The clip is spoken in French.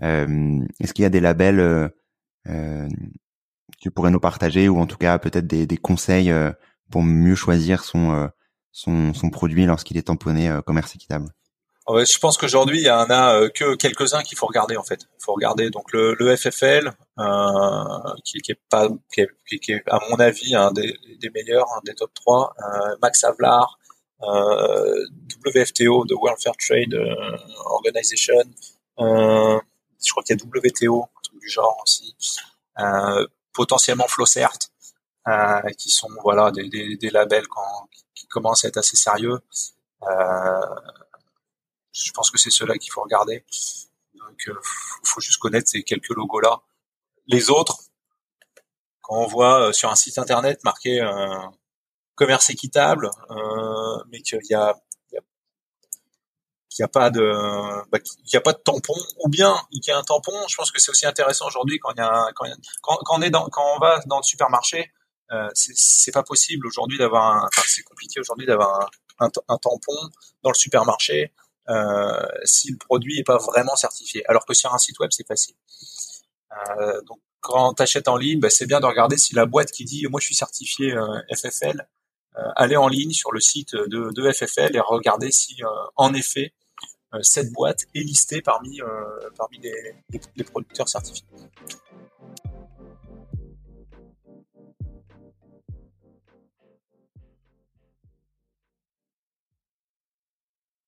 Est-ce qu'il y a des labels que tu pourrais nous partager ou en tout cas peut-être des, conseils pour mieux choisir son son, produit lorsqu'il est tamponné commerce équitable je pense qu'aujourd'hui, il y en a euh, que quelques-uns qu'il faut regarder en fait. Il faut regarder donc le, FFL, euh, qui, est pas, qui est, à mon avis un des, meilleurs, un des top 3. Euh, Max euh, WFTO, de World Fair Trade euh, Organization. Euh, je crois qu'il y a WTO, un truc du genre aussi. potentiellement Flowcert, qui sont voilà des, des, des labels quand, qui commencent à être assez sérieux. Euh, je pense que c'est ceux-là qu'il faut regarder. Donc, il euh, faut juste connaître ces quelques logos-là. Les autres, quand on voit euh, sur un site internet marqué euh, commerce équitable, mais qu'il y a, qu'il n'y a pas de bah, qu'il y a pas de tampon ou bien qu'il y a un tampon je pense que c'est aussi intéressant aujourd'hui quand il y a, quand, quand, on est dans quand on va dans le supermarché euh, c'est pas possible aujourd'hui d'avoir enfin, c'est compliqué aujourd'hui d'avoir un, un, tampon dans le supermarché euh, si le produit n'est pas vraiment certifié. Alors que sur un site web, c'est facile. Euh, donc quand tu achètes en ligne, bah, c'est bien de regarder si la boîte qui dit moi je suis certifié euh, FFL, aller en ligne sur le site de, FFL et regarder si en effet cette boîte est listée parmi parmi les, producteurs certifiés.